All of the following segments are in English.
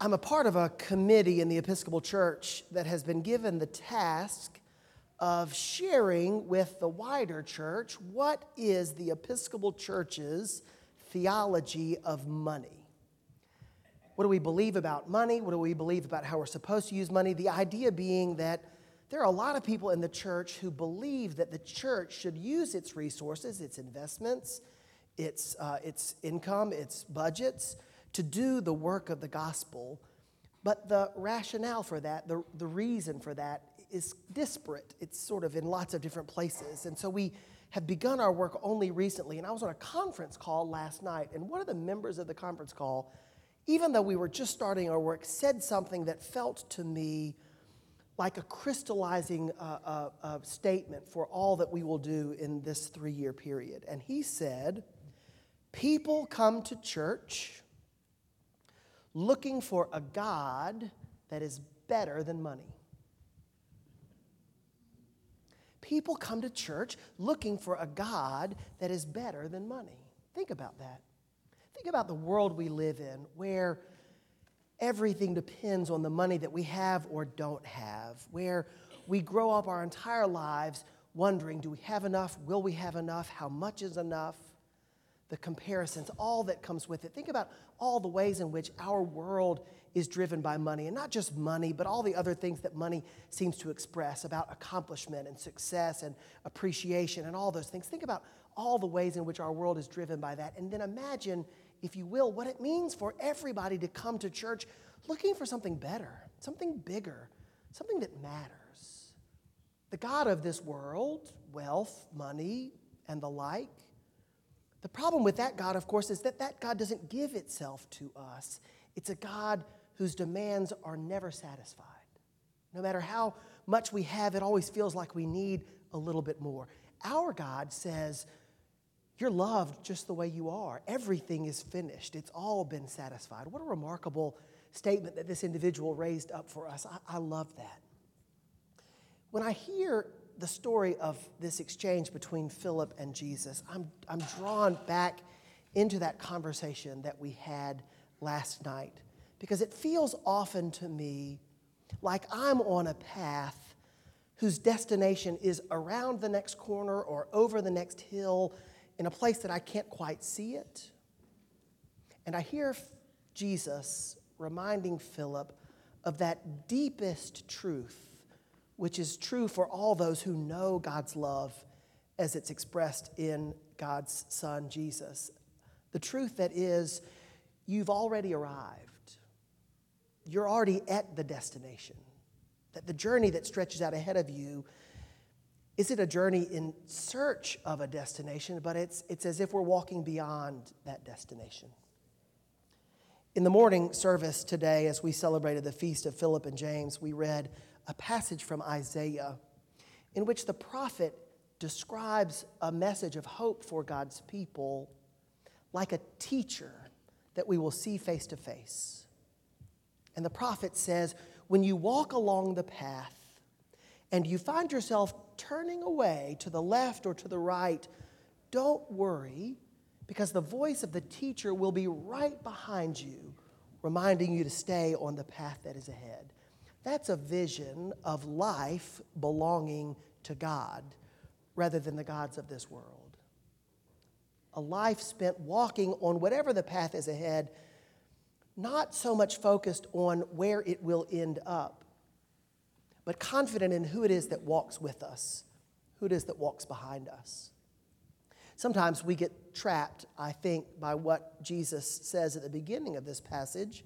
I'm a part of a committee in the Episcopal Church that has been given the task of sharing with the wider church what is the Episcopal Church's theology of money. What do we believe about money? What do we believe about how we're supposed to use money? The idea being that there are a lot of people in the church who believe that the church should use its resources, its investments, its, uh, its income, its budgets to do the work of the gospel. But the rationale for that, the, the reason for that, is disparate. It's sort of in lots of different places. And so we have begun our work only recently. And I was on a conference call last night, and one of the members of the conference call, even though we were just starting our work, said something that felt to me like a crystallizing uh, uh, uh, statement for all that we will do in this three year period. And he said, People come to church looking for a God that is better than money. People come to church looking for a God that is better than money. Think about that. Think about the world we live in where everything depends on the money that we have or don't have, where we grow up our entire lives wondering do we have enough? Will we have enough? How much is enough? The comparisons, all that comes with it. Think about all the ways in which our world is driven by money, and not just money, but all the other things that money seems to express about accomplishment and success and appreciation and all those things. Think about all the ways in which our world is driven by that, and then imagine, if you will, what it means for everybody to come to church looking for something better, something bigger, something that matters. The God of this world, wealth, money, and the like, the problem with that God, of course, is that that God doesn't give itself to us. It's a God whose demands are never satisfied. No matter how much we have, it always feels like we need a little bit more. Our God says, You're loved just the way you are. Everything is finished, it's all been satisfied. What a remarkable statement that this individual raised up for us. I, I love that. When I hear the story of this exchange between Philip and Jesus, I'm, I'm drawn back into that conversation that we had last night because it feels often to me like I'm on a path whose destination is around the next corner or over the next hill in a place that I can't quite see it. And I hear Jesus reminding Philip of that deepest truth which is true for all those who know God's love as it's expressed in God's Son, Jesus. The truth that is, you've already arrived. You're already at the destination. That the journey that stretches out ahead of you isn't a journey in search of a destination, but it's, it's as if we're walking beyond that destination. In the morning service today, as we celebrated the feast of Philip and James, we read a passage from Isaiah in which the prophet describes a message of hope for God's people like a teacher that we will see face to face. And the prophet says, when you walk along the path and you find yourself turning away to the left or to the right, don't worry because the voice of the teacher will be right behind you, reminding you to stay on the path that is ahead. That's a vision of life belonging to God rather than the gods of this world. A life spent walking on whatever the path is ahead, not so much focused on where it will end up, but confident in who it is that walks with us, who it is that walks behind us. Sometimes we get trapped, I think, by what Jesus says at the beginning of this passage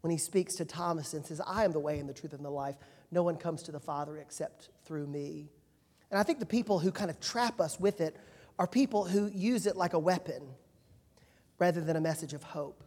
when he speaks to Thomas and says, I am the way and the truth and the life. No one comes to the Father except through me. And I think the people who kind of trap us with it are people who use it like a weapon rather than a message of hope.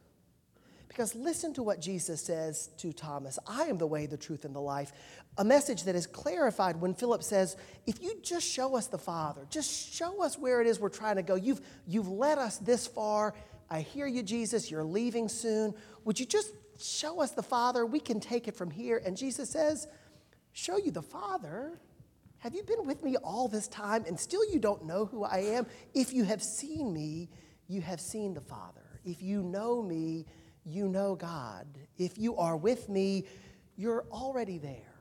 Because listen to what Jesus says to Thomas I am the way, the truth, and the life. A message that is clarified when Philip says, If you just show us the Father, just show us where it is we're trying to go. You've, you've led us this far. I hear you, Jesus. You're leaving soon. Would you just show us the Father. We can take it from here. And Jesus says, Show you the Father. Have you been with me all this time and still you don't know who I am? If you have seen me, you have seen the Father. If you know me, you know God. If you are with me, you're already there.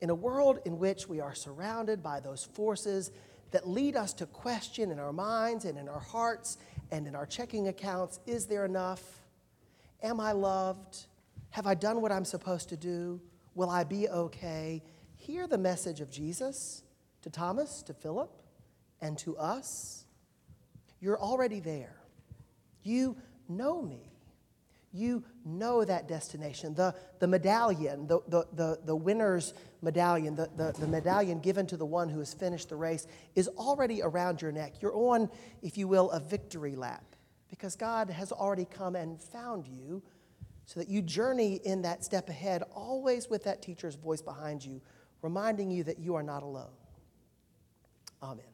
In a world in which we are surrounded by those forces that lead us to question in our minds and in our hearts and in our checking accounts is there enough? Am I loved? Have I done what I'm supposed to do? Will I be okay? Hear the message of Jesus to Thomas, to Philip, and to us. You're already there. You know me. You know that destination. The, the medallion, the, the, the, the winner's medallion, the, the, the medallion given to the one who has finished the race, is already around your neck. You're on, if you will, a victory lap because God has already come and found you so that you journey in that step ahead, always with that teacher's voice behind you, reminding you that you are not alone. Amen.